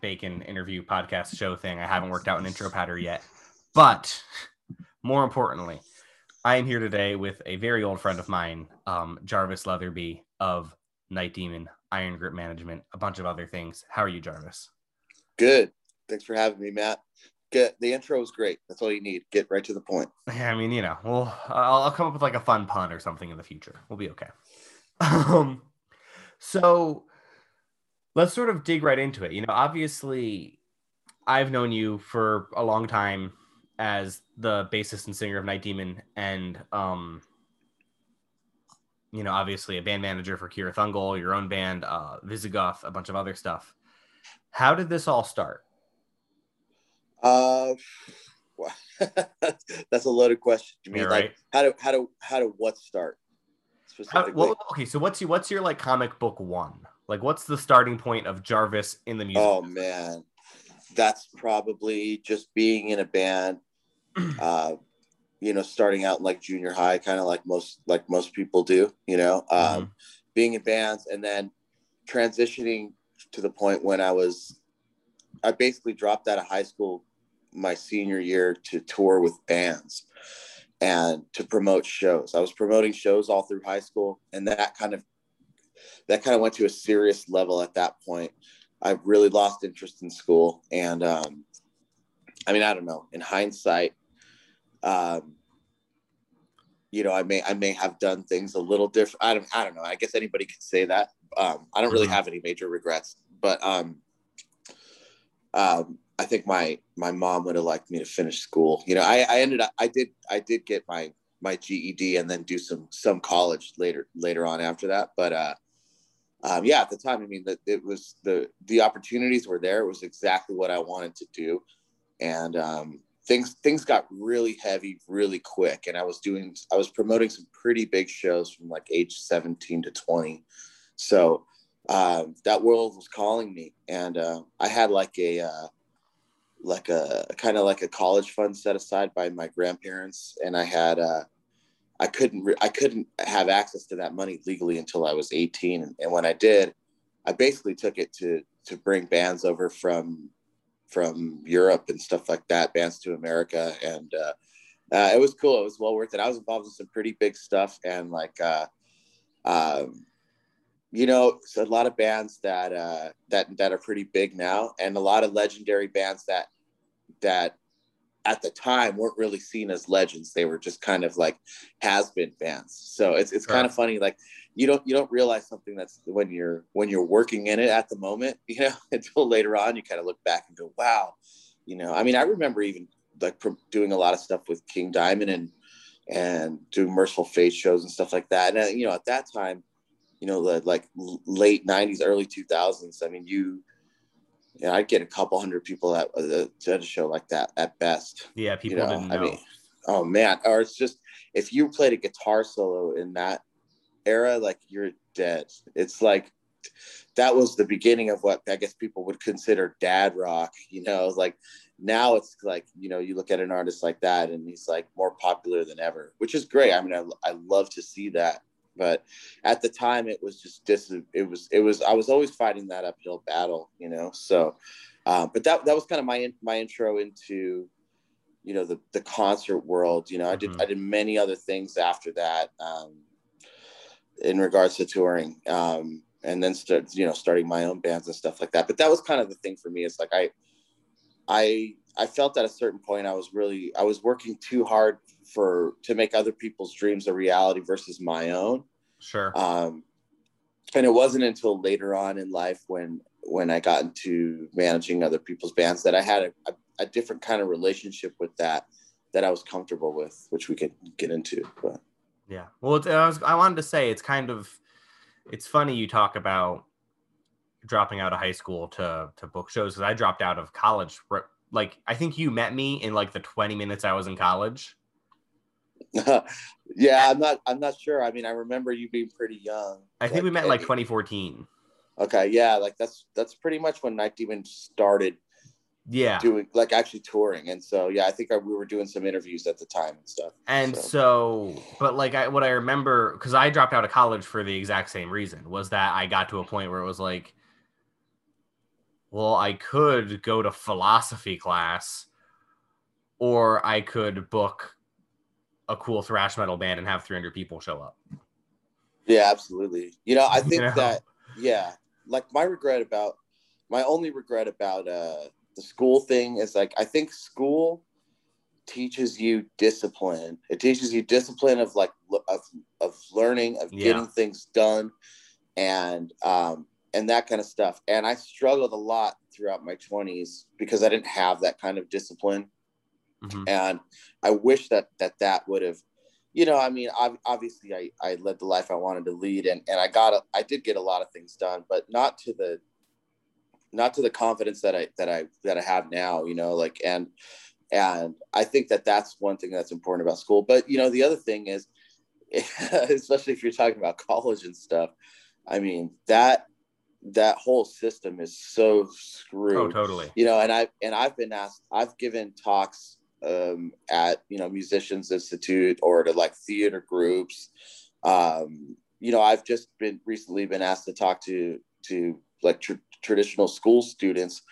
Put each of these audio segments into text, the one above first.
Bacon interview podcast show thing. I haven't worked out an intro pattern yet. But more importantly, I am here today with a very old friend of mine, um, Jarvis Leatherby of Night Demon, Iron Grip Management, a bunch of other things. How are you, Jarvis? Good. Thanks for having me, Matt. Get the intro was great. That's all you need. Get right to the point. Yeah, I mean, you know, well, I'll, I'll come up with like a fun pun or something in the future. We'll be okay. Um, so let's sort of dig right into it. You know, obviously, I've known you for a long time as the bassist and singer of Night Demon, and um, you know, obviously a band manager for Cirith Ungol, your own band, uh, Visigoth, a bunch of other stuff. How did this all start? Uh, that's a loaded question. You mean Yeah, like right. how do how do how do what start How, well, okay, so what's your what's your like comic book one? Like, what's the starting point of Jarvis in the music? oh man, that's probably just being in a band. Uh, you know, starting out in like junior high, kind of like most like most people do. You know, um, Mhm. being in bands and then transitioning to the point when I was, I basically dropped out of high school my senior year to tour with bands and to promote shows. I was promoting shows all through high school, and that kind of that kind of went to a serious level at that point. I really lost interest in school, and um, I mean, I don't know. In hindsight, um, you know, I may I may have done things a little different. I don't I don't know. I guess anybody could say that. Um, I don't really Mhm. have any major regrets, but um, um, I think my my mom would have liked me to finish school. You know, I, I ended up I did I did get my my GED and then do some some college later later on after that. But uh, um, yeah, at the time, I mean, that it was the the opportunities were there. It was exactly what I wanted to do, and um, things things got really heavy really quick. And I was doing I was promoting some pretty big shows from like age seventeen to twenty. So um, that world was calling me, and uh, I had like a uh, like a kind of like a college fund set aside by my grandparents, and I had uh, I couldn't re- I couldn't have access to that money legally until I was 18, and, and when I did, I basically took it to to bring bands over from from Europe and stuff like that, bands to America, and uh, uh, it was cool. It was well worth it. I was involved in some pretty big stuff, and like. Uh, um, you know, so a lot of bands that uh, that that are pretty big now, and a lot of legendary bands that that at the time weren't really seen as legends. They were just kind of like has been bands. So it's it's kind of funny. Like you don't you don't realize something that's when you're when you're working in it at the moment, you know, until later on you kind of look back and go, wow, you know. I mean, I remember even like doing a lot of stuff with King Diamond and and doing Mercyful Fate shows and stuff like that. And uh, you know, at that time you know, the like late '90s, early 2000s. I mean, you, you know, I'd get a couple hundred people at, uh, at a show like that at best. Yeah, people know, didn't I mean, Oh man, or it's just if you played a guitar solo in that era, like you're dead. It's like that was the beginning of what I guess people would consider dad rock. You know, like now it's like you know you look at an artist like that and he's like more popular than ever, which is great. I mean, I, I love to see that but at the time it was just dis it was it was i was always fighting that uphill battle you know so uh, but that that was kind of my in- my intro into you know the the concert world you know i did Mhm. i did many other things after that um in regards to touring um and then start you know starting my own bands and stuff like that but that was kind of the thing for me it's like i i i felt at a certain point i was really i was working too hard for to make other people's dreams a reality versus my own Sure. um, and it wasn't until later on in life when when I got into managing other people's bands that I had a, a, a different kind of relationship with that that I was comfortable with, which we could get into. But yeah, well, I was I wanted to say it's kind of it's funny you talk about dropping out of high school to to book shows because I dropped out of college. Like I think you met me in like the 20 minutes I was in college. yeah, I'm not I'm not sure. I mean, I remember you being pretty young. I think like, we met like 2014. Okay, yeah, like that's that's pretty much when Night Demon started. Yeah, doing like actually touring, and so yeah, I think I, we were doing some interviews at the time and stuff. And so, so but like I, what I remember, because I dropped out of college for the exact same reason, was that I got to a point where it was like, well, I could go to philosophy class, or I could book a cool thrash metal band and have 300 people show up. Yeah, absolutely. You know, I think you know? that yeah, like my regret about my only regret about uh the school thing is like I think school teaches you discipline. It teaches you discipline of like of of learning, of yeah. getting things done and um and that kind of stuff. And I struggled a lot throughout my 20s because I didn't have that kind of discipline. Mm-hmm. And I wish that that that would have you know, I mean, obviously, I, I led the life I wanted to lead, and and I got a, I did get a lot of things done, but not to the not to the confidence that I that I that I have now. You know, like and and I think that that's one thing that's important about school. But you know, the other thing is, especially if you're talking about college and stuff, I mean that that whole system is so screwed. Oh, totally. You know, and I and I've been asked, I've given talks um, at you know Musicians Institute or to like theater groups. Um, you know, I've just been recently been asked to talk to to like tr- traditional school students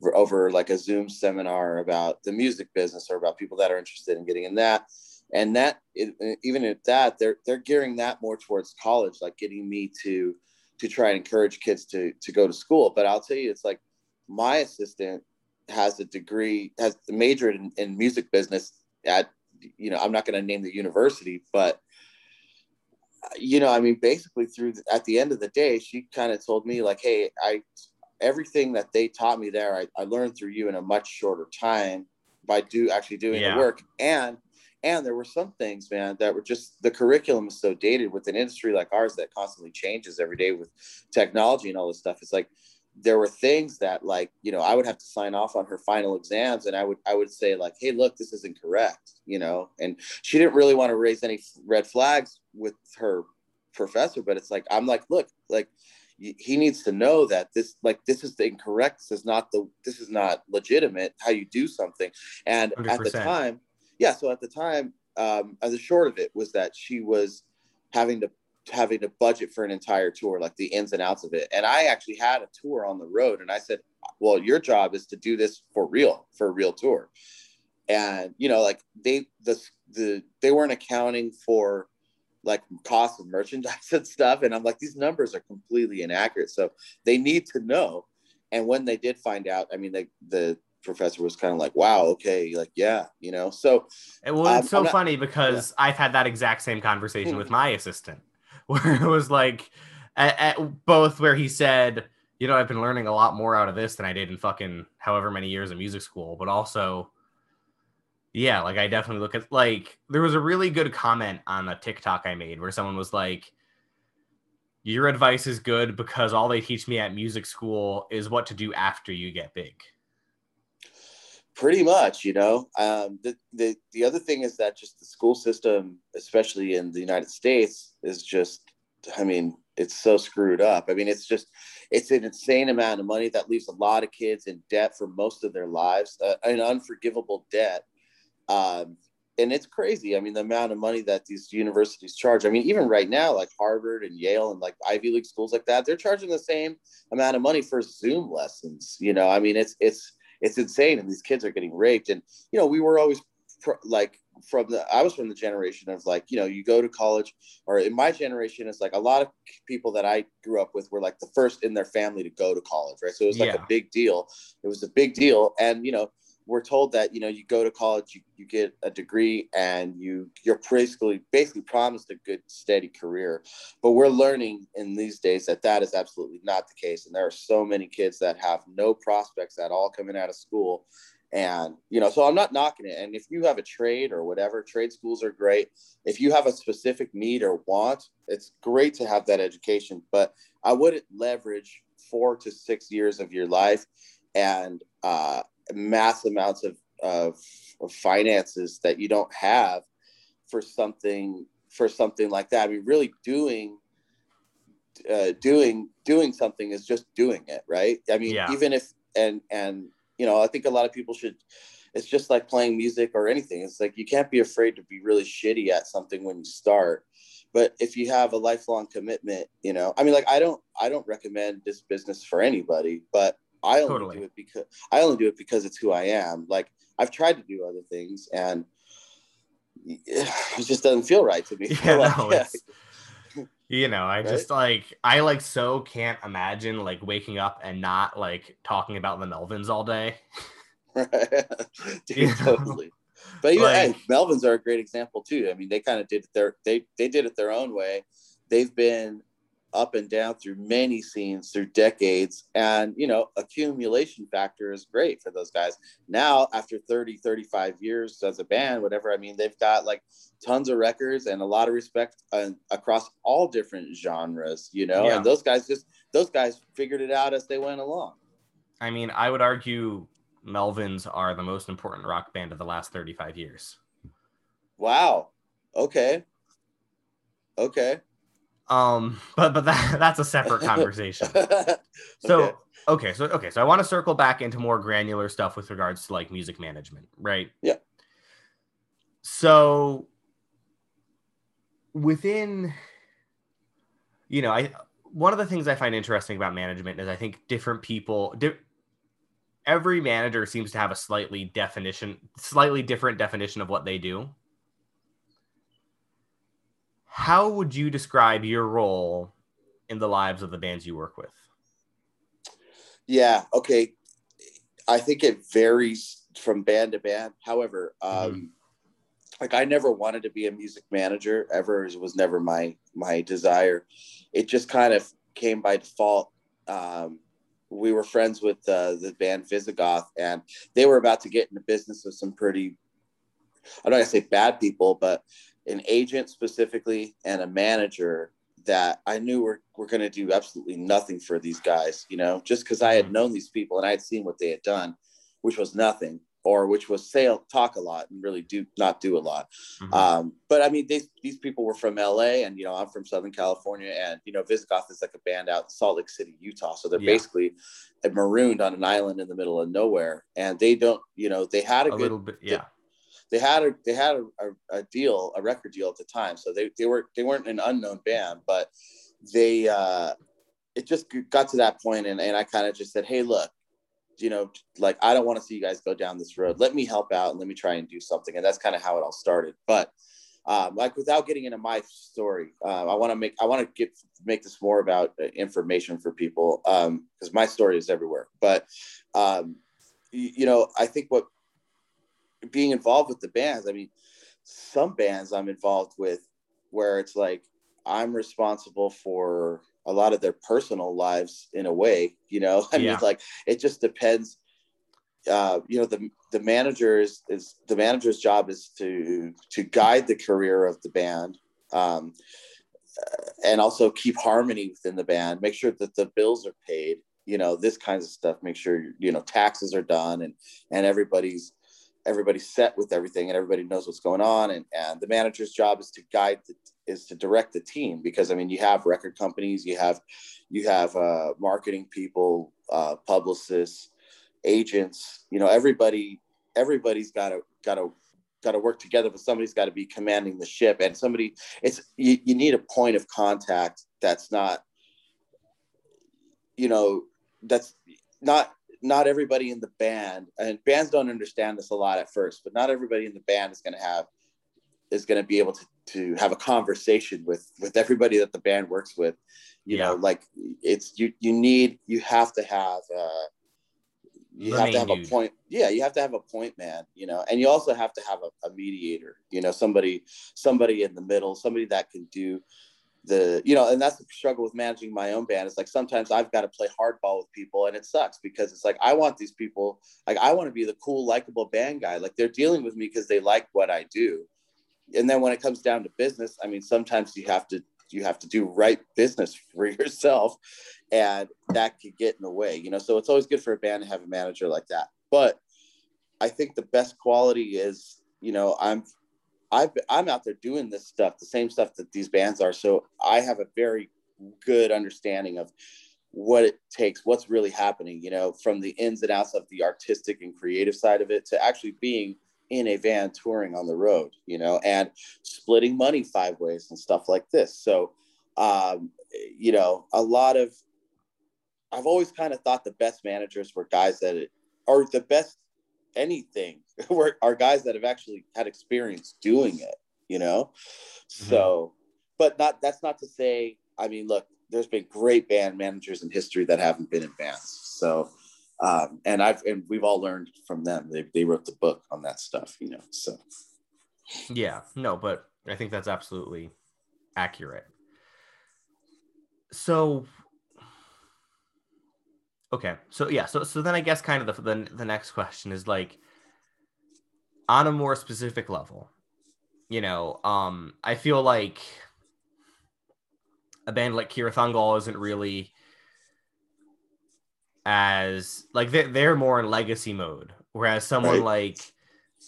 for, over like a Zoom seminar about the music business or about people that are interested in getting in that. And that it, even at that, they're they're gearing that more towards college, like getting me to to try and encourage kids to to go to school. But I'll tell you, it's like my assistant has a degree, has majored in, in music business at, you know, I'm not going to name the university, but you know, I mean, basically through the, at the end of the day, she kind of told me like, Hey, I, everything that they taught me there, I, I learned through you in a much shorter time by do actually doing yeah. the work. And, and there were some things, man, that were just the curriculum is so dated with an industry like ours that constantly changes every day with technology and all this stuff. It's like there were things that like you know i would have to sign off on her final exams and i would i would say like hey look this isn't correct you know and she didn't really want to raise any red flags with her professor but it's like i'm like look like he needs to know that this like this is the incorrect this is not the this is not legitimate how you do something and 100%. at the time yeah so at the time um the short of it was that she was having to having to budget for an entire tour, like the ins and outs of it. And I actually had a tour on the road, and I said, "Well, your job is to do this for real, for a real tour." And you know, like they the the they weren't accounting for like cost of merchandise and stuff, and I'm like, these numbers are completely inaccurate. So they need to know. And when they did find out, I mean, the the professor was kind of like, "Wow, okay, like yeah, you know." So, well, it's um, so not, funny because yeah. I've had that exact same conversation with my assistant where it was like at, at both where he said, you know, I've been learning a lot more out of this than I did in fucking however many years of music school, but also yeah, like I definitely look at like there was a really good comment on a TikTok I made where someone was like, Your advice is good because all they teach me at music school is what to do after you get big. Pretty much, you know. Um, the, the the other thing is that just the school system, especially in the United States, is just, I mean, it's so screwed up. I mean, it's just, it's an insane amount of money that leaves a lot of kids in debt for most of their lives, uh, an unforgivable debt. Um, and it's crazy. I mean, the amount of money that these universities charge. I mean, even right now, like Harvard and Yale and like Ivy League schools like that, they're charging the same amount of money for Zoom lessons. You know, I mean, it's it's it's insane, and these kids are getting raped. And you know, we were always like from the I was from the generation of like you know you go to college or in my generation it's like a lot of people that I grew up with were like the first in their family to go to college right so it was like yeah. a big deal it was a big deal and you know we're told that you know you go to college you, you get a degree and you you're basically basically promised a good steady career. But we're learning in these days that that is absolutely not the case. And there are so many kids that have no prospects at all coming out of school. And you know so i'm not knocking it. And if you have a trade or whatever trade schools are great. If you have a specific need or want it's great to have that education. But i wouldn't leverage four to six years of your life and uh, mass amounts of, of, of finances that you don't have for something for something like that. I mean, really doing uh, doing doing something is just doing it, right? I mean, Yeah. even if and and you know, I think a lot of people should. It's just like playing music or anything. It's like you can't be afraid to be really shitty at something when you start. But if you have a lifelong commitment, you know, I mean, like I don't, I don't recommend this business for anybody, but I only Totally. do it because I only do it because it's who I am. Like I've tried to do other things and it just doesn't feel right to me. Yeah, Like, no, yeah. you know, I Right? just like I like so can't imagine like waking up and not like talking about the Melvins all day. Dude, You know? totally. But even Like- hey, Melvins are a great example too. I mean, they kind of did it their they they did it their own way. They've been up and down through many scenes through decades and you know accumulation factor is great for those guys. Now after 30 35 years as a band whatever i mean they've got like tons of records and a lot of respect uh, across all different genres you know Yeah. and those guys just those guys figured it out as they went along. I mean, I would argue Melvins are the most important rock band of the last 35 years. wow. Okay. Okay Um, but but that that's a separate conversation. So Okay. okay, so okay, so I want to circle back into more granular stuff with regards to like music management, right? Yeah. So within you know, I one of the things I find interesting about management is I think different people di- every manager seems to have a slightly definition slightly different definition of what they do. How would you describe your role in the lives of the bands you work with? Yeah. Okay. I think it varies from band to band. However, um, like I never wanted to be a music manager ever. It was never my my desire. It just kind of came by default. Um, we were friends with uh, the band Visigoth, and they were about to get into business with some pretty, I don't want to say bad people, but an agent specifically and a manager that I knew were, were going to do absolutely nothing for these guys, you know, just because I had Mhm. known these people and I had seen what they had done, which was nothing, or which was say talk a lot and really do not do a lot. Mhm. Um, but I mean, they, these people were from LA and, you know, I'm from Southern California and, you know, Visigoth is like a band out in Salt Lake City, Utah. So they're Yeah. basically marooned on an island in the middle of nowhere. And they don't, you know, they had a, a good, little bit, yeah. They had a, they had a, a, deal, a record deal at the time. So they, they were, they weren't an unknown band, but they, uh, it just got to that point and, and I kind of just said, Hey, look, you know, like I don't want to see you guys go down this road. Let me help out and let me try and do something. And that's kind of how it all started. But um, like without getting into my story, uh, I want to make I want to get make this more about uh, information for people because my story is everywhere. But um, you, you know, I think what being involved with the bands, I mean, some bands I'm involved with where it's like I'm responsible for a lot of their personal lives in a way, you know. I Yeah. mean, like it just depends. Uh, you know, the the manager is, is the manager's job is to to guide the career of the band, um, and also keep harmony within the band. Make sure that the bills are paid. You know, this kinds of stuff. Make sure you know taxes are done and and everybody's everybody's set with everything and everybody knows what's going on. And and the manager's job is to guide the, is to direct the team because i mean you have record companies you have you have uh, marketing people uh, publicists agents you know everybody everybody's got to got to got to work together but somebody's got to be commanding the ship. And somebody it's you, you need a point of contact that's not you know that's not not everybody in the band and bands don't understand this a lot at first but not everybody in the band is going to have is going to be able to, to have a conversation with with everybody that the band works with you know like it's you you need you have to have uh you The have to have dude. a point yeah you have to have a point man you know and you also have to have a, a mediator you know somebody somebody in the middle somebody that can do the you know and that's the struggle with managing my own band. It's like sometimes i've got to play hardball with people and it sucks because it's like i want these people like i want to be the cool likable band guy. Like they're dealing with me because they like what i do. And then when it comes down to business i mean sometimes you have to you have to do right business for yourself and that could get in the way you know? So it's always good for a band to have a manager like that. But i think the best quality is you know i'm I've, i'm out there doing this stuff the same stuff that these bands are. So i have a very good understanding of what it takes what's really happening you know from the ins and outs of the artistic and creative side of it to actually being in a van touring on the road you know and splitting money five ways and stuff like this. So um, you know a lot of i've always kind of thought the best managers were guys that or the best anything. Were are guys that have actually had experience doing it you know? So but not that's not to say i mean look there's been great band managers in history that haven't been in bands so um, and i've and we've all learned from them. They, they wrote the book on that stuff you know so. Yeah, no, but I think that's absolutely accurate. So, okay, so yeah, so so then I guess kind of the the, the next question is like on a more specific level, you know, um, I feel like a band like Cirith Ungol isn't really as like they're, they're more in legacy mode, whereas someone Right. like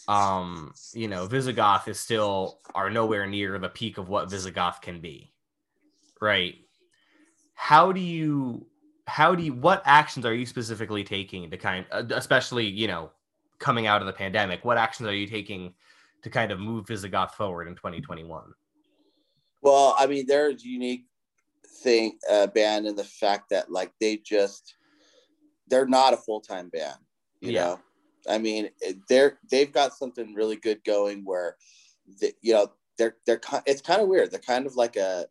um you know visigoth is still are nowhere near the peak of what visigoth can be right how do you how do you what actions are you specifically taking to kind uh, especially you know coming out of the pandemic what actions are you taking to kind of move visigoth forward in 2021 Well, I mean, they're a unique thing, uh, band in the fact that like they just they're not a full time band. You Yeah. know, I mean, they're they've got something really good going where, the, you know, they're they're it's kind of weird. They're kind of like a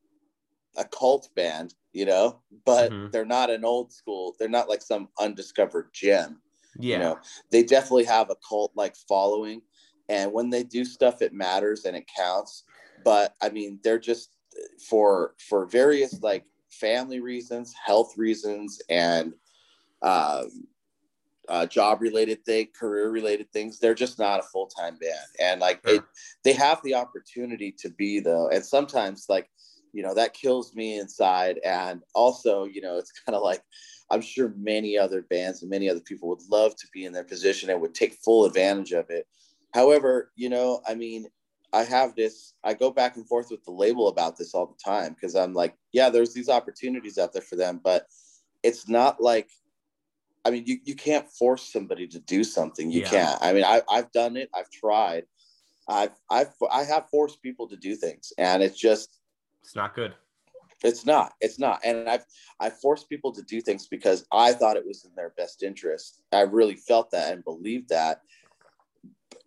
a cult band, you know, but Mhm. they're not an old school. They're not like some undiscovered gem yeah you know they definitely have a cult like following and when they do stuff it matters and it counts but i mean they're just for for various like family reasons health reasons and um uh, job related thing career related things they're just not a full-time band and like Sure. it they have the opportunity to be though and sometimes like you know that kills me inside. And also you know it's kind of like i'm sure many other bands and many other people would love to be in their position and would take full advantage of it. However you know i mean i have this i go back and forth with the label about this all the time because i'm like yeah there's these opportunities out there for them but it's not like i mean you, you can't force somebody to do something. You Yeah. can't. I mean I, i've done it. I've tried. I've i've i have forced people to do things. And it's just it's not good. It's not. It's not. And i've i forced people to do things because i thought it was in their best interest. I really felt that and believed that.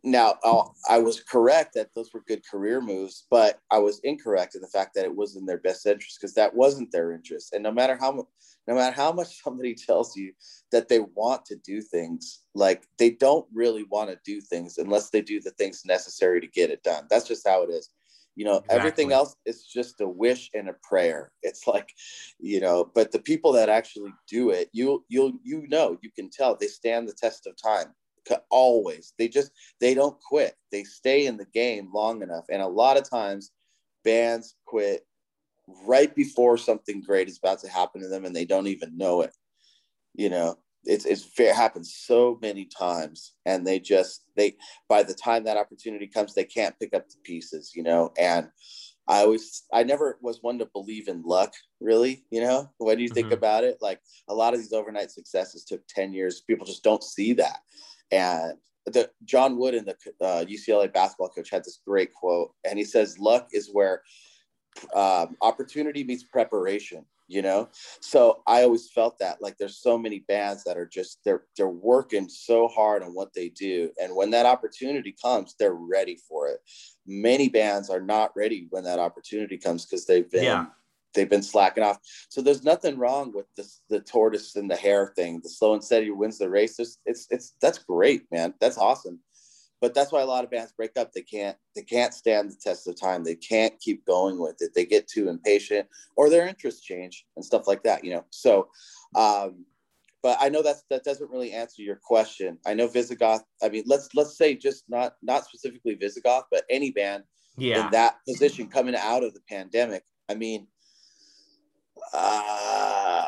Now I'll- i was correct that those were good career moves but i was incorrect in the fact that it was in their best interest because that wasn't their interest. And no matter how no matter how much somebody tells you that they want to do things like they don't really want to do things unless they do the things necessary to get it done. That's just how it is you know everything else is just a wish and a prayer. It's like you know but the people that actually do it you you'll you know you can tell they stand the test of time always. They just they don't quit. They stay in the game long enough. And a lot of times bands quit right before something great is about to happen to them and they don't even know it you know it's it's it happens so many times and they just they by the time that opportunity comes they can't pick up the pieces you know and i always i never was one to believe in luck really you know? When you think Mhm. about it like a lot of these overnight successes took 10 years. People just don't see that. And the john wooden the uh, ucla basketball coach had this great quote and he says luck is where um, opportunity meets preparation you know so i always felt that like there's so many bands that are just they're they're working so hard on what they do and when that opportunity comes they're ready for it many bands are not ready when that opportunity comes because they've been Yeah. they've been slacking off. So there's nothing wrong with this the tortoise and the hare thing. The slow and steady wins the race. There's, it's it's that's great, man. That's awesome. But that's why a lot of bands break up. They can't they can't stand the test of time. They can't keep going with it. They get too impatient or their interests change and stuff like that. You know. So, um, but I know that's that doesn't really answer your question. I know Visigoth. I mean, let's let's say just not not specifically Visigoth, but any band Yeah. in that position coming out of the pandemic. I mean, uh,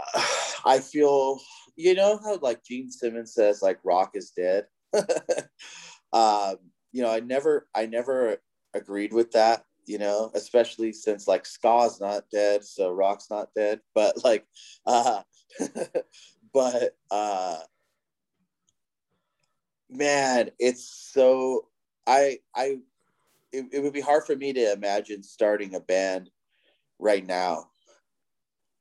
I feel, you know, how like Gene Simmons says, like rock is dead. um, you know, I never, I never agreed with that. You know, especially since like ska's not dead, so rock's not dead. But like, uh, but uh, man, it's so I I it, it would be hard for me to imagine starting a band right now.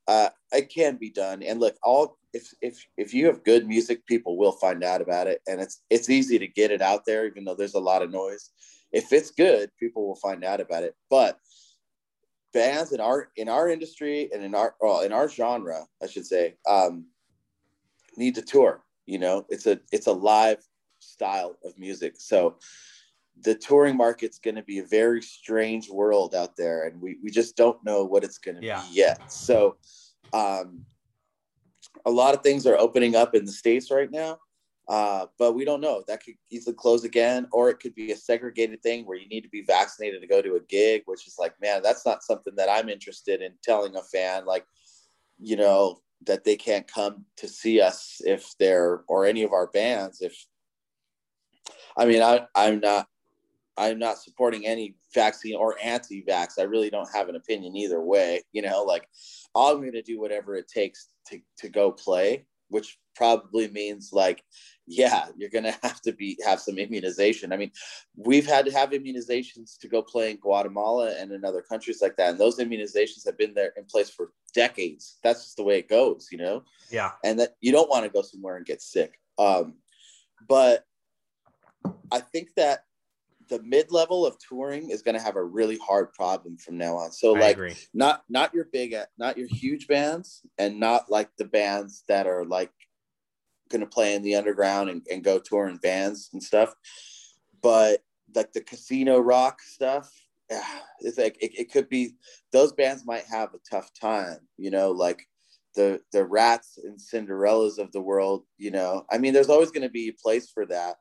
Uh, it can be done, and look, all if if if you have good music, people will find out about it, and it's it's easy to get it out there, even though there's a lot of noise. If it's good, people will find out about it. But bands in our in our industry and in our well in our genre, I should say, um, need to tour. You know, it's a it's a live style of music, so the touring market's going to be a very strange world out there and we, we just don't know what it's going to Yeah. be yet so um, a lot of things are opening up in the states right now uh, but we don't know that could easily close again or it could be a segregated thing where you need to be vaccinated to go to a gig which is like man that's not something that i'm interested in telling a fan like you know that they can't come to see us if they're or any of our bands if i mean I, i'm not I'm not supporting any vaccine or anti-vax. I really don't have an opinion either way. You know, like I'm going to do whatever it takes to to go play, which probably means like, yeah, you're going to have to be have some immunization. I mean, we've had to have immunizations to go play in Guatemala and in other countries like that, and those immunizations have been there in place for decades. That's just the way it goes, you know Yeah. and that you don't want to go somewhere and get sick. Um, but I think that the mid level of touring is going to have a really hard problem from now on. So I like agree. not not your big not your huge bands and not like the bands that are like going to play in the underground and, and go tour in bands and stuff but like the casino rock stuff ah, it's like it, it could be those bands might have a tough time you know like the the Ratts and cinderellas of the world you know i mean there's always going to be a place for that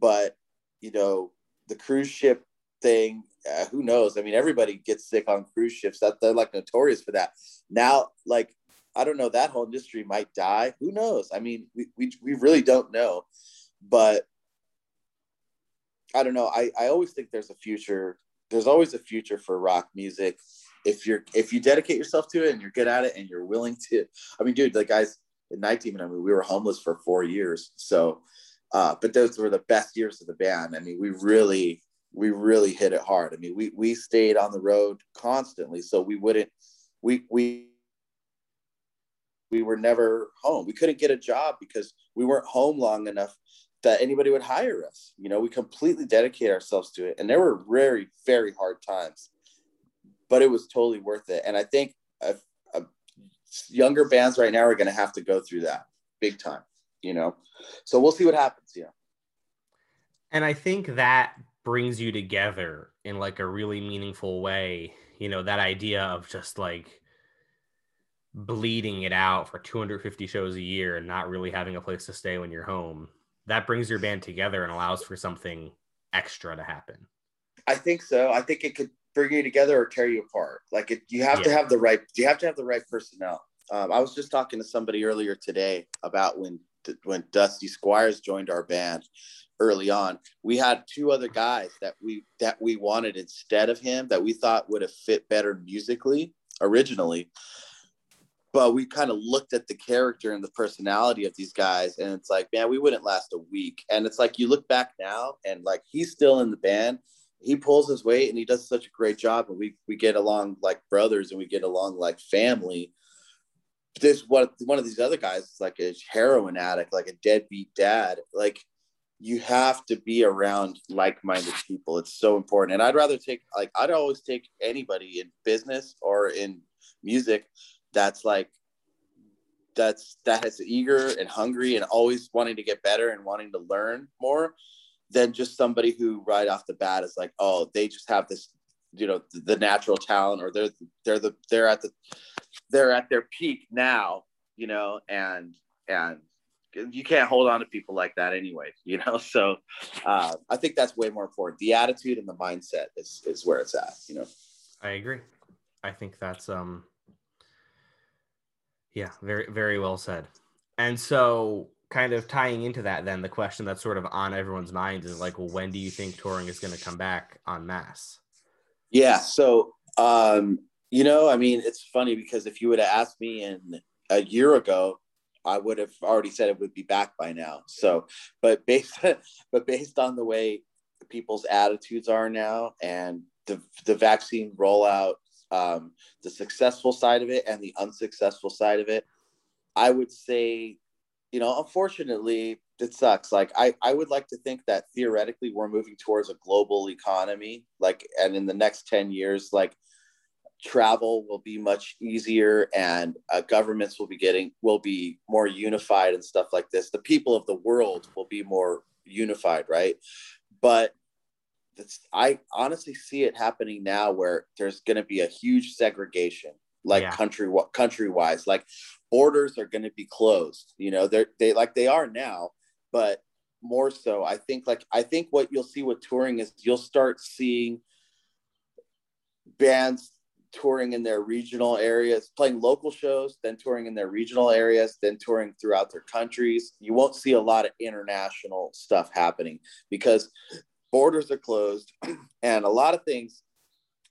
but you know the cruise ship thing uh, who knows? I mean everybody gets sick on cruise ships. That they're like notorious for that. Now like i don't know that whole industry might die. Who knows? I mean we, we, we really don't know. But i don't know. I, I always think there's a future there's always a future for rock music. If you're if you dedicate yourself to it and you're good at it and you're willing to i mean dude like guys in Night Demon i mean we were homeless for four years. So uh, but those were the best years of the band. I mean we really we really hit it hard. I mean we we stayed on the road constantly so we wouldn't we we we were never home. We couldn't get a job because we weren't home long enough that anybody would hire us. You know we completely dedicate ourselves to it and there were very very hard times but it was totally worth it. And i think a, a younger bands right now are going to have to go through that big time you know so we'll see what happens yeah And I think that brings you together in like a really meaningful way. You know, that idea of just like bleeding it out for 250 shows a year and not really having a place to stay when you're home. That brings your band together and allows for something extra to happen. I think so. I think it could bring you together or tear you apart. Like it, you have to have the right. You have to have the right personnel. Um, I was just talking to somebody earlier today about when when Dusty Squires joined our band early on. We had two other guys that we that we wanted instead of him that we thought would have fit better musically originally. But we kind of looked at the character and the personality of these guys, and it's like, man, we wouldn't last a week. And it's like you look back now, and like he's still in the band, he pulls his weight and he does such a great job and we we get along like brothers and we get along like family this one one of these other guys is like a heroin addict like a deadbeat dad. Like you have to be around like-minded people. It's so important. And i'd rather take like i'd always take anybody in business or in music that's like that's that is eager and hungry and always wanting to get better and wanting to learn more than just somebody who right off the bat is like oh they just have this you know the, natural talent or they're they're the they're at the they're at their peak now you know and and you can't hold on to people like that anyway you know? So uh, i think that's way more important. The attitude and the mindset is is where it's at you know? I agree. I think that's um yeah very very well said. And so kind of tying into that then the question that's sort of on everyone's mind is like well when do you think touring is going to come back on mass yeah so um you know i mean it's funny because if you would have asked me in a year ago I would have already said it would be back by now. So, but based but based on the way people's attitudes are now and the the vaccine rollout, um, the successful side of it and the unsuccessful side of it, I would say, you know, unfortunately, it sucks. Like I I would like to think that theoretically we're moving towards a global economy, like, and in the next ten years, like travel will be much easier and uh, governments will be getting will be more unified and stuff like this the people of the world will be more unified right but it's, i honestly see it happening now where there's going to be a huge segregation like yeah. country country wise like borders are going to be closed you know they're they like they are now but more so i think like i think what you'll see with touring is you'll start seeing bands touring in their regional areas, playing local shows, then touring in their regional areas, then touring throughout their countries. You won't see a lot of international stuff happening because borders are closed and a lot of things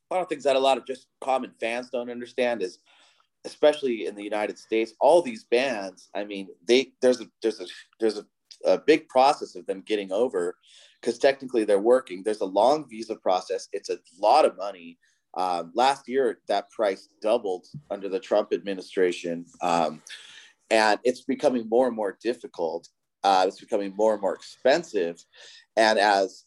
a lot of things that a lot of just common fans don't understand is especially in the United States all these bands I mean they there's a there's a there's a, a big process of them getting over because technically they're working there's a long visa process it's a lot of money um, last year, that price doubled under the Trump administration. Um, and it's becoming more and more difficult. Uh, it's becoming more and more expensive. And as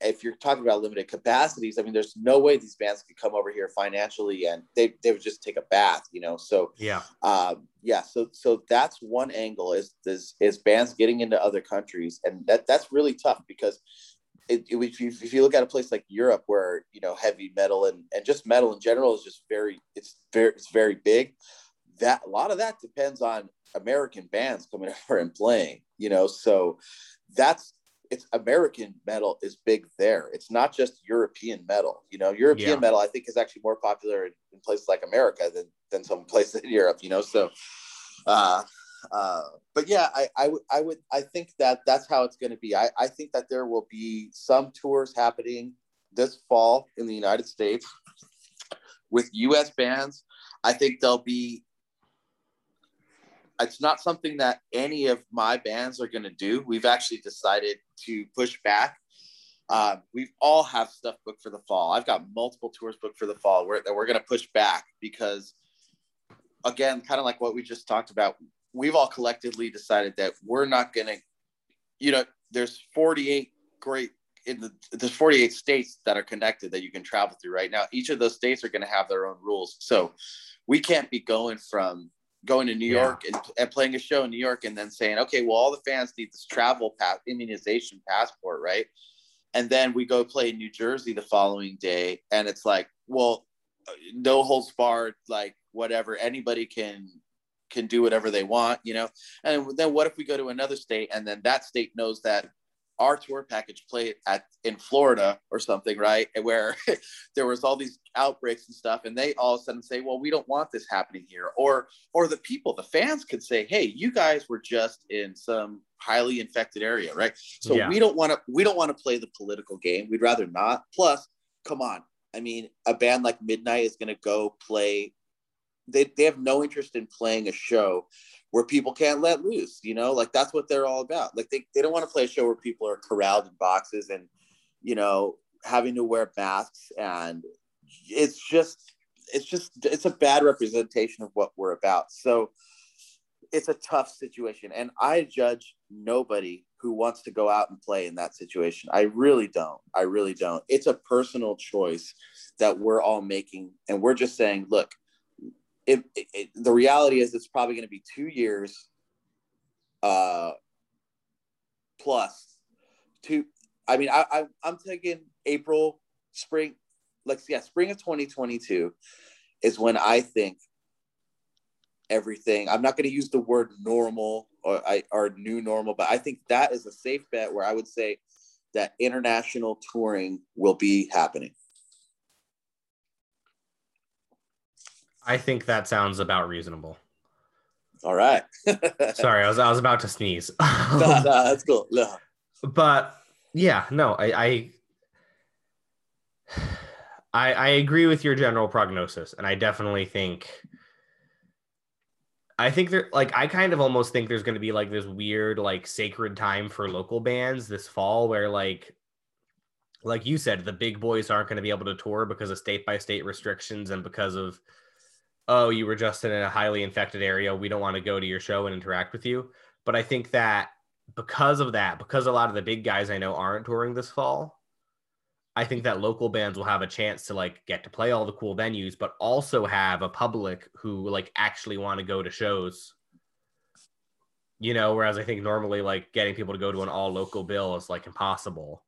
if you're talking about limited capacities, I mean, there's no way these bands could come over here financially and they, they would just take a bath, you know? So, yeah. Um, yeah. So, so that's one angle is, is, is bands getting into other countries. And that that's really tough because it, it, if, you, if you look at a place like Europe, where you know heavy metal and, and just metal in general is just very it's very it's very big. That a lot of that depends on American bands coming over and playing. You know, so that's it's American metal is big there. It's not just European metal. You know, European yeah. metal I think is actually more popular in, in, places like America than than some places in Europe. You know, so uh, uh, but yeah, I, I would, I would, I think that that's how it's going to be. I, I think that there will be some tours happening this fall in the United States with U.S. bands. I think there'll be. It's not something that any of my bands are going to do. We've actually decided to push back. Uh, we all have stuff booked for the fall. I've got multiple tours booked for the fall where, that we're going to push back because, again, kind of like what we just talked about, we've all collectively decided that we're not going to, you know, there's 48 great in the there's 48 states that are connected that you can travel through right now. Each of those states are going to have their own rules. So we can't be going from going to New yeah. York and, and, playing a show in New York and then saying, okay, well, all the fans need this travel pass, immunization passport, right? And then we go play in New Jersey the following day, and it's like, well, uh, no holds barred, like whatever, anybody can can do whatever they want, you know. And then what if we go to another state and then that state knows that our tour package played at in Florida or something, right? Where there was all these outbreaks and stuff, and they all of a sudden say, "Well, we don't want this happening here," or or the people, the fans could say, "Hey, you guys were just in some highly infected area, right? So yeah. we don't want to we don't want to play the political game. We'd rather not. Plus, come on, I mean, a band like Midnight is going to go play they, they have no interest in playing a show where people can't let loose you know like that's what they're all about. Like they, they don't want to play a show where people are corralled in boxes and you know having to wear masks and it's just it's just it's a bad representation of what we're about. So it's a tough situation and i judge nobody who wants to go out and play in that situation. I really don't i really don't. It's a personal choice that we're all making and we're just saying look it, it, the reality is it's probably going to be two years uh plus two i mean I, I i'm thinking april spring like yeah spring of 2022 is when i think everything i'm not going to use the word normal or i or new normal but i think that is a safe bet where i would say that international touring will be happening I think that sounds about reasonable. all right Sorry, I was I was about to sneeze. no, no, that's cool no. but yeah, no, I, I I I agree with your general prognosis, and I definitely think I think there like I kind of almost think there's gonna be like this weird like sacred time for local bands this fall where like like you said, the big boys aren't gonna be able to tour because of state by state restrictions and because of oh, you were just in a highly infected area. We don't want to go to your show and interact with you. But I think that because of that, because a lot of the big guys I know aren't touring this fall, I think that local bands will have a chance to like get to play all the cool venues, but also have a public who like actually want to go to shows. You know, whereas I think normally like getting people to go to an all local bill is like impossible.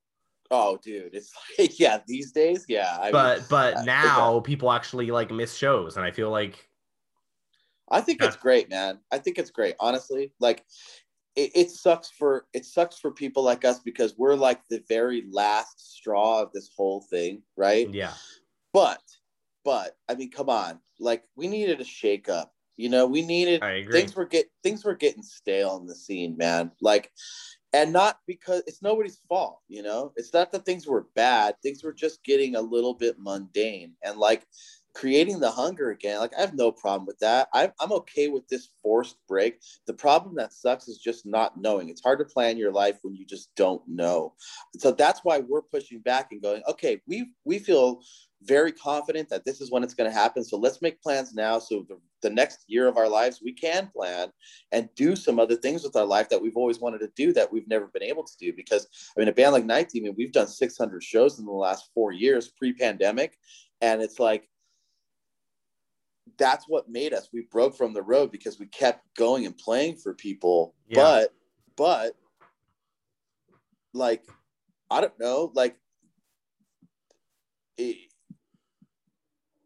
Oh dude it's like yeah these days yeah I mean, but but uh, now people actually like miss shows, and I feel like I think it's great, man. I think it's great. Honestly, like it, it sucks for it sucks for people like us because we're like the very last straw of this whole thing, right? yeah, But but I mean, come on, like we needed a shake up. You know, we needed I agree. things were get things were getting stale in the scene, man. Like, and not because it's nobody's fault. You know, it's not that things were bad. Things were just getting a little bit mundane, and like creating the hunger again. Like, I have no problem with that. I'm I'm okay with this forced break. The problem that sucks is just not knowing. It's hard to plan your life when you just don't know. So that's why we're pushing back and going, okay, we we feel very confident that this is when it's going to happen. So let's make plans now. So the, the next year of our lives, we can plan and do some other things with our life that we've always wanted to do that we've never been able to do. Because I mean, a band like Night Demon, we've done 600 shows in the last four years pre-pandemic, and it's like that's what made us. We broke from the road because we kept going and playing for people. Yeah. But but like I don't know, like it,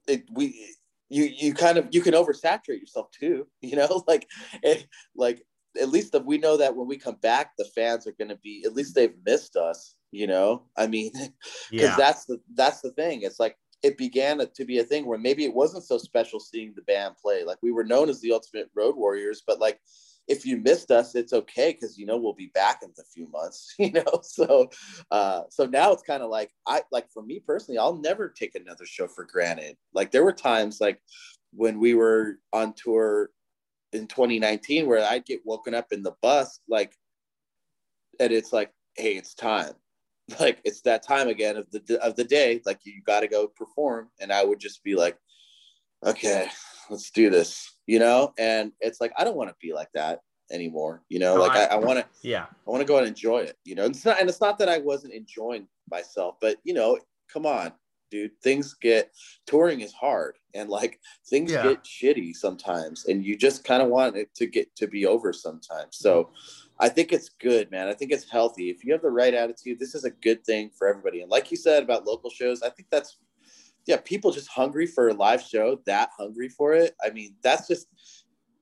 it we you you kind of you can oversaturate yourself too you know like it, like at least that we know that when we come back the fans are going to be at least they've missed us you know? I mean because yeah, that's the that's the thing. It's like it began to be a thing where maybe it wasn't so special seeing the band play. Like we were known as the ultimate road warriors but like if you missed us it's okay because you know we'll be back in a few months you know? So uh so now it's kind of like i like for me personally i'll never take another show for granted. Like there were times like when we were on tour in 2019 where i'd get woken up in the bus like and it's like hey it's time. Like it's that time again of the of the day. Like you got to go perform. And i would just be like okay let's do this you know? And it's like i don't want to be like that anymore you know? No, like I- i want to yeah, i want to go and enjoy it you know? It's not and it's not that i wasn't enjoying myself but you know come on dude things get touring is hard and like things Yeah. get shitty sometimes and you just kind of want it to get to be over sometimes. So mm-hmm. i think it's good man. I think it's healthy. If you have the right attitude this is a good thing for everybody. And like you said about local shows i think that's yeah people just hungry for a live show that hungry for it i mean that's just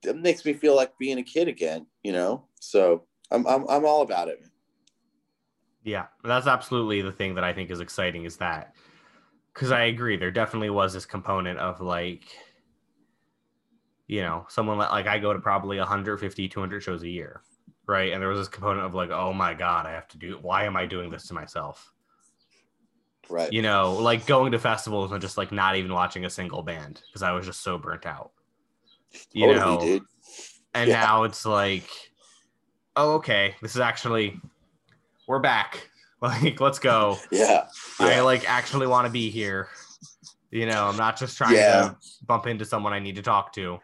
that makes me feel like being a kid again you know so i'm i'm, I'm all about it yeah. That's absolutely the thing that I think is exciting is that because I agree, there definitely was this component of like, you know, someone like, like I go to probably 150, 200 shows a year, right? And there was this component of like, oh my god, I have to do. Why am I doing this to myself? Right. You know, like going to festivals and just like not even watching a single band because I was just so burnt out. You totally, know, dude. and Yeah. now it's like oh okay this is actually we're back. Like let's go. Yeah, i like actually want to be here. You know i'm not just trying Yeah. to bump into someone i need to talk to.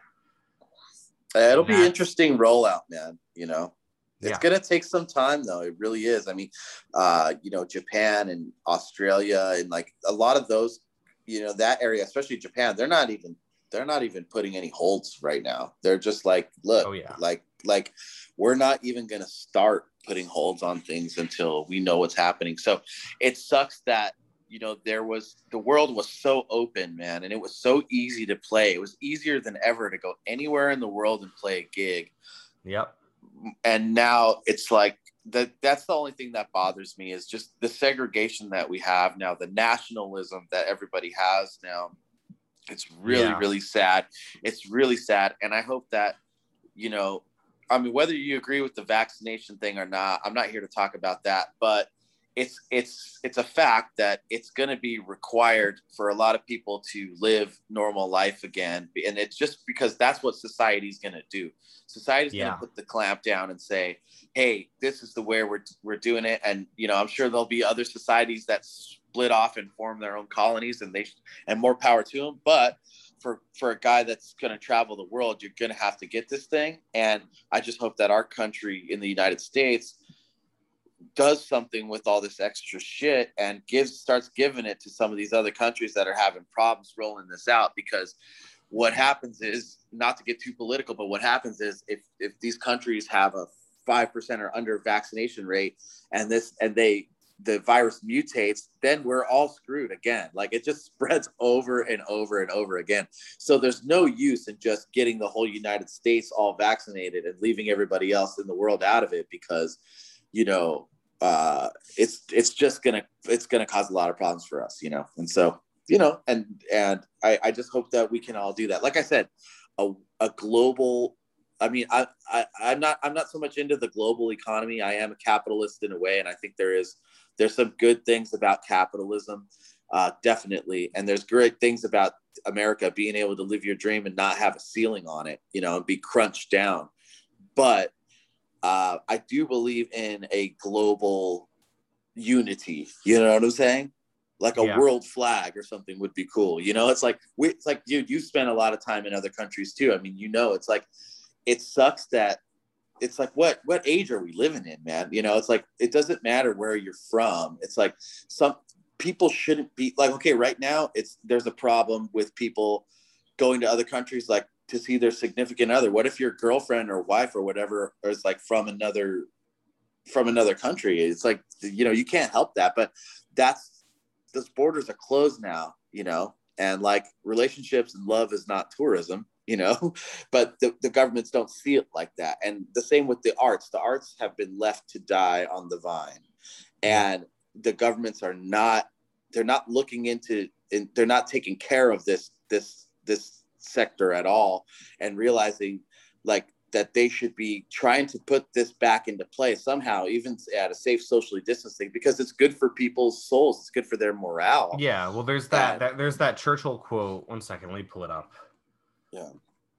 It'll be interesting rollout man you know it's Yeah. gonna take some time though it really is i mean uh you know japan and australia and like a lot of those you know that area especially japan they're not even they're not even putting any holds right now. They're just like, look, Oh, yeah. like like we're not even going to start putting holds on things until we know what's happening. So it sucks that you know there was the world was so open, man, and it was so easy to play. It was easier than ever to go anywhere in the world and play a gig. Yep. And now it's like that that's the only thing that bothers me is just the segregation that we have now, the nationalism that everybody has now. It's really, Yeah. really sad. It's really sad. And I hope that, you know, I mean, whether you agree with the vaccination thing or not, I'm not here to talk about that, but it's it's it's a fact that it's going to be required for a lot of people to live normal life again. And it's just because that's what society's going to do. Society's going to put the clamp down and say hey this is the way we're we're doing it. And you know i'm sure there'll be other societies that split off and form their own colonies and they and more power to them but for for a guy that's going to travel the world you're going to have to get this thing. And i just hope that our country in the united states does something with all this extra shit and gives starts giving it to some of these other countries that are having problems rolling this out because what happens is not to get too political but what happens is if if these countries have a 5% or under vaccination rate and this and they the virus mutates then we're all screwed again. Like it just spreads over and over and over again. So there's no use in just getting the whole united states all vaccinated and leaving everybody else in the world out of it because you know uh it's it's just gonna it's gonna cause a lot of problems for us you know? And so you know and and i i just hope that we can all do that. Like i said a, a global i mean I, I i'm not i'm not so much into the global economy. I am a capitalist in a way and i think there is there's some good things about capitalism uh definitely. And there's great things about america being able to live your dream and not have a ceiling on it you know and be crunched down. But uh, I do believe in a global unity. You know what I'm saying? Like a Yeah. world flag or something would be cool. You know, it's like we, it's like dude, you spent a lot of time in other countries too. I mean, you know, it's like it sucks that it's like what what age are we living in, man? You know, it's like it doesn't matter where you're from. It's like some people shouldn't be like okay, right now it's there's a problem with people going to other countries like to see their significant other. What if your girlfriend or wife or whatever is like from another from another country? It's like you know you can't help that, but that's those borders are closed now, you know, and like relationships and love is not tourism, you know, but the, the governments don't see it like that. And the same with the arts. The arts have been left to die on the vine, and the governments are not they're not looking into and they're not taking care of this this this sector at all and realizing like that they should be trying to put this back into play somehow even at a safe socially distancing because it's good for people's souls it's good for their morale Yeah, well, there's that, that there's that Churchill quote. One second, let me pull it up. Yeah.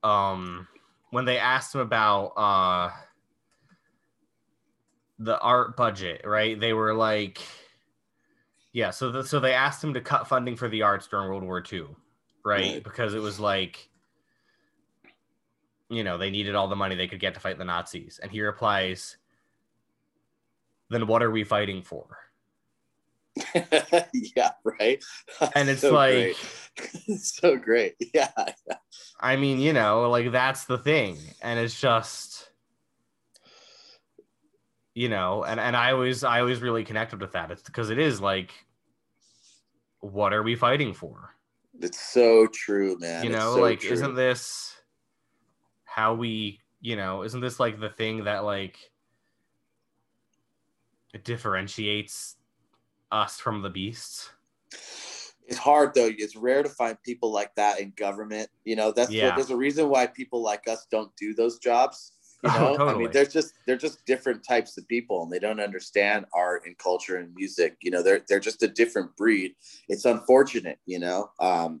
Um, when they asked him about uh the art budget, right? They were like, yeah. So the, so they asked him to cut funding for the arts during World War II, right? Right. Because it was like, you know, they needed all the money they could get to fight the Nazis, and he replies, "Then what are we fighting for?" yeah right And it's So like-. So great yeah I mean, you know, like that's the thing. And it's just you know, and and I always I always really connected with that. It's because it is like what are we fighting for? It's so true man you It's know, so like true. isn't this how we, you know, isn't this like the thing that like it differentiates us from the beasts? it's hard though it's rare to find people like that in government you know that's Yeah. what, there's a reason why people like us don't do those jobs you Oh, know i mean they're just they're just different types of people and they don't understand art and culture and music you know they're they're just a different breed it's unfortunate you know um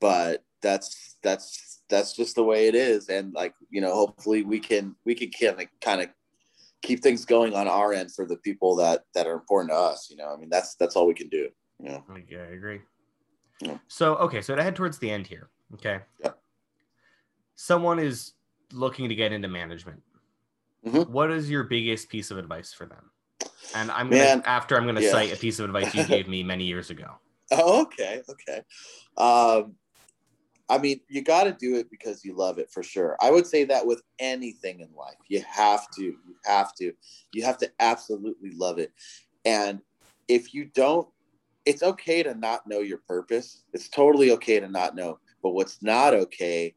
but that's that's that's just the way it is and like you know hopefully we can we can kind of kind of keep things going on our end for the people that that are important to us you know i mean that's that's all we can do you know yeah, I agree. Yeah. So, okay, so to head towards the end here, okay. Yeah. Someone is looking to get into management. Mhm. What is your biggest piece of advice for them? And I'm Man, gonna after I'm gonna yeah. cite a piece of advice you gave me many years ago. Oh, okay, okay. Um, I mean, you got to do it because you love it for sure. I would say that with anything in life, you have to, you have to, you have to absolutely love it. And if you don't, it's okay to not know your purpose. It's totally okay to not know. But what's not okay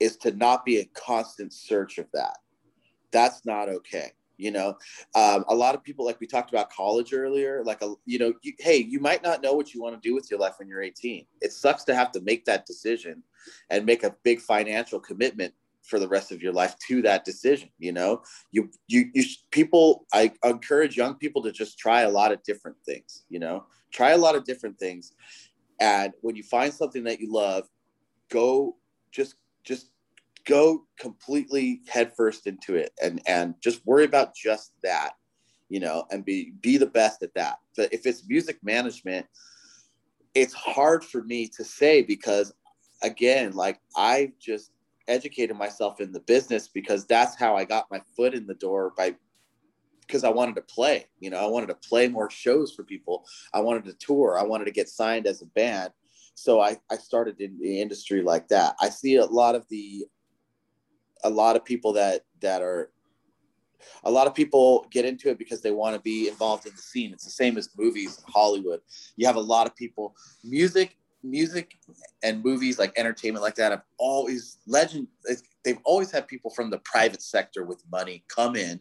is to not be a constant search of that. That's not okay you know? Um, a lot of people like we talked about college earlier like a you know you, hey you might not know what you want to do with your life when you're 18 it sucks to have to make that decision and make a big financial commitment for the rest of your life to that decision you know? You you, you people i encourage young people to just try a lot of different things you know? Try a lot of different things and when you find something that you love go just just go completely headfirst into it and and just worry about just that you know and be be the best at that. But if it's music management it's hard for me to say because again like i just educated myself in the business because that's how i got my foot in the door by because i wanted to play you know i wanted to play more shows for people. I wanted to tour. I wanted to get signed as a band so I, I started in the industry like that i see a lot of the a lot of people that that are a lot of people get into it because they want to be involved in the scene. It's the same as movies Hollywood. You have a lot of people, music, music and movies like entertainment like that have always legend. They've always had people from the private sector with money come in,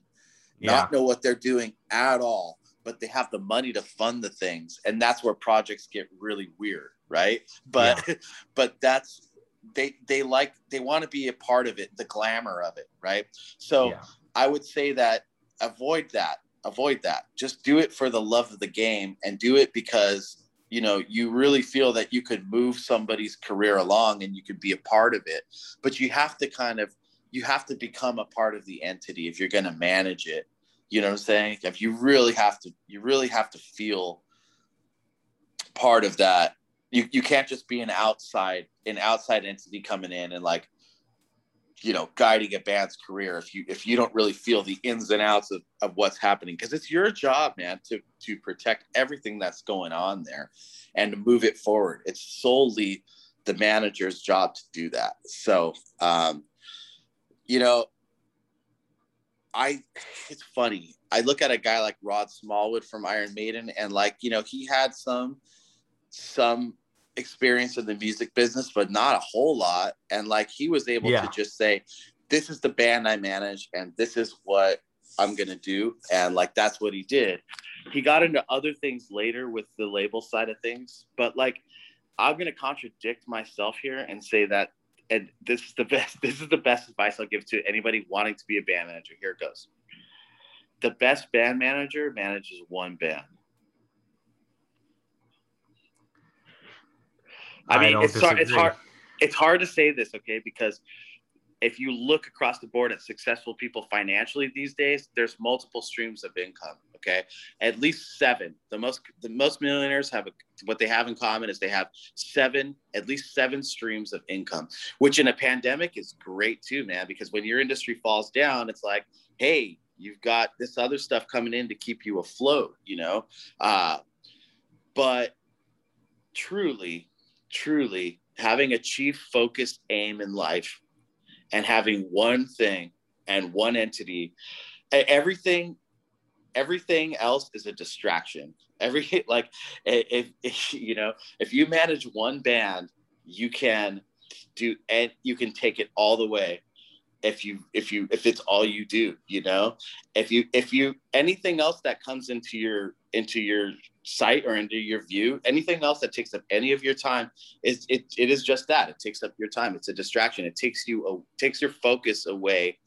yeah. not know what they're doing at all, but they have the money to fund the things. And that's where projects get really weird. Right. But, yeah. but that's, they they like they want to be a part of it the glamour of it right so yeah. i would say that avoid that avoid that just do it for the love of the game and do it because you know you really feel that you could move somebody's career along and you could be a part of it but you have to kind of you have to become a part of the entity if you're going to manage it you know what i'm saying if you really have to you really have to feel part of that you, you can't just be an outside an outside entity coming in and like you know guiding a band's career if you if you don't really feel the ins and outs of, of what's happening. Because it's your job man to to protect everything that's going on there and to move it forward. It's solely the manager's job to do that. So um you know i it's funny. I look at a guy like rod smallwood from iron maiden and like you know he had some some experience in the music business, but not a whole lot. And like he was able yeah. to just say, This is the band I manage, and this is what I'm gonna do. And like that's what he did. He got into other things later with the label side of things, but like I'm gonna contradict myself here and say that and this is the best this is the best advice I'll give to anybody wanting to be a band manager. Here it goes. The best band manager manages one band I mean, I it's hard, it's hard. It's hard to say this, okay? Because if you look across the board at successful people financially these days, there's multiple streams of income. Okay, at least seven. The most the most millionaires have a, what they have in common is they have seven, at least seven streams of income, which in a pandemic is great too, man. Because when your industry falls down, it's like, hey, you've got this other stuff coming in to keep you afloat, you know. Uh, but truly, truly having a chief focused aim in life and having one thing and one entity everything everything else is a distraction. Every like if, if you know if you manage one band you can do and you can take it all the way if you if you if it's all you do you know? If you if you anything else that comes into your into your sight or into your view anything else that takes up any of your time is it, it is just that. It takes up your time. It's a distraction. It takes you a, takes your focus away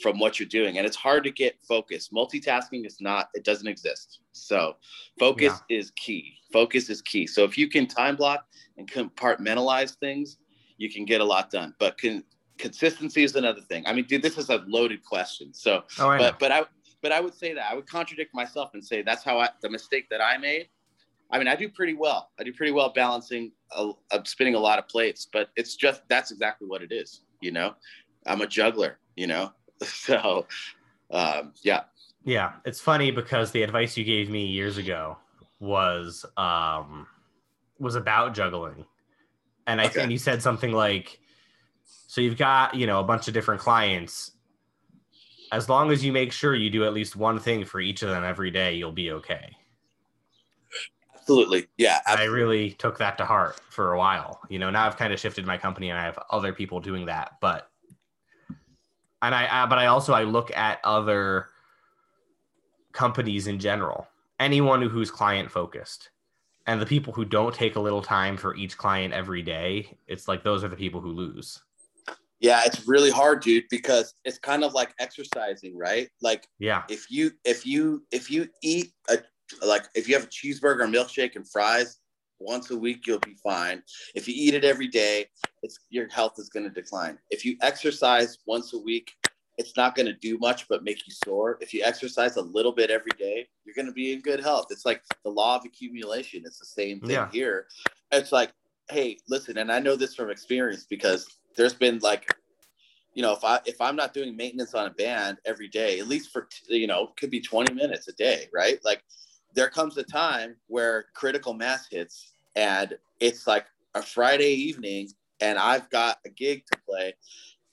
from what you're doing and it's hard to get focus multitasking is not it doesn't exist. So focus yeah. is key. Focus is key. So if you can time block and compartmentalize things you can get a lot done. But can consistency is another thing. I mean dude this is a loaded question. So oh, but know. but i but I would say that I would contradict myself and say that's how I, the mistake that I made. I mean, I do pretty well. I do pretty well balancing, a, a, spinning a lot of plates, but it's just that's exactly what it is. You know, I'm a juggler. You know, so um, yeah. Yeah, it's funny because the advice you gave me years ago was um, was about juggling, And I Okay. think you said something like, so you've got, you know, a bunch of different clients. As long as you make sure you do at least one thing for each of them every day, you'll be okay. Absolutely. Yeah. I really took that to heart for a while. You know, now I've kind of shifted my company and I have other people doing that, but and I, I but I also I look at other companies in general. Anyone who's client focused. And the people who don't take a little time for each client every day, it's like those are the people who lose. Yeah, it's really hard, dude, because it's kind of like exercising, right? Like Yeah. if you if you if you eat a like if you have a cheeseburger, milkshake, and fries once a week, you'll be fine. If you eat it every day, it's your health is going to decline. If you exercise once a week, it's not going to do much but make you sore. If you exercise a little bit every day, you're going to be in good health. It's like the law of accumulation. It's the same thing Yeah. here. It's like, hey, listen, and I know this from experience because there's been like you know, if I if I'm not doing maintenance on a band every day, at least for you know, could be 20 minutes a day, right? Like there comes a time where critical mass hits and it's like a Friday evening and I've got a gig to play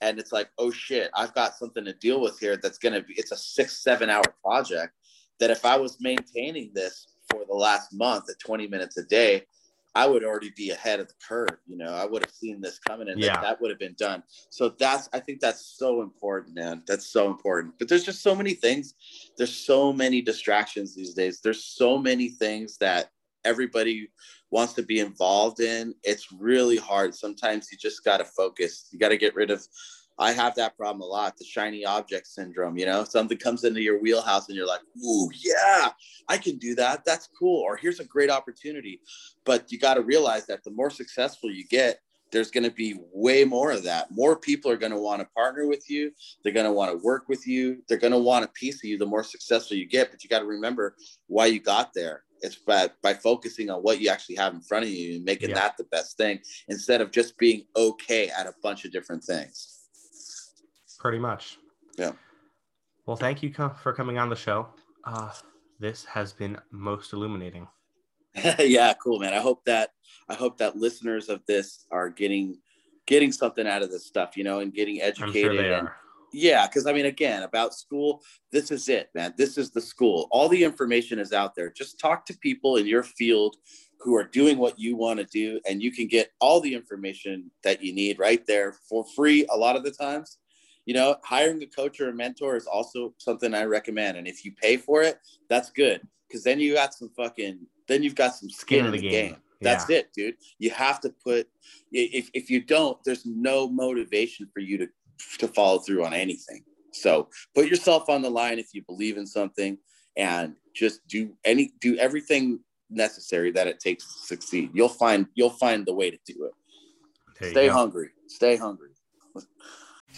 and it's like, oh shit, I've got something to deal with here that's gonna be it's a six, seven hour project that if I was maintaining this for the last month at 20 minutes a day, I would already be ahead of the curve. You know, I would have seen this coming and Yeah. that, that would have been done. So that's, I think that's so important, man. That's so important. But there's just so many things. There's so many distractions these days. There's so many things that everybody wants to be involved in. It's really hard. Sometimes you just got to focus. You got to get rid of. I have that problem a lot, the shiny object syndrome. You know, something comes into your wheelhouse and you're like, ooh, yeah, I can do that. That's cool. Or here's a great opportunity. But you got to realize that the more successful you get, there's going to be way more of that. More people are going to want to partner with you. They're going to want to work with you. They're going to want a piece of you the more successful you get. But you got to remember why you got there. It's by, by focusing on what you actually have in front of you and making Yeah. that the best thing instead of just being okay at a bunch of different things. Pretty much. Yeah. Well, thank you for coming on the show. Uh, this has been most illuminating. yeah, cool, man. I hope that I hope that listeners of this are getting getting something out of this stuff, you know, and getting educated. sure and. Yeah, because I mean, again, about school, this is it, man. This is the school. All the information is out there. Just talk to people in your field who are doing what you want to do, and you can get all the information that you need right there for free a lot of the times. You know, hiring a coach or a mentor is also something I recommend. And if you pay for it, that's good. Because then you got some fucking, then you've got some skin in the game. That's Yeah. it, dude. You have to put, if, if you don't, there's no motivation for you to to follow through on anything. So put yourself on the line if you believe in something and just do any do everything necessary that it takes to succeed. You'll find you'll find the way to do it. There Stay hungry. Stay hungry.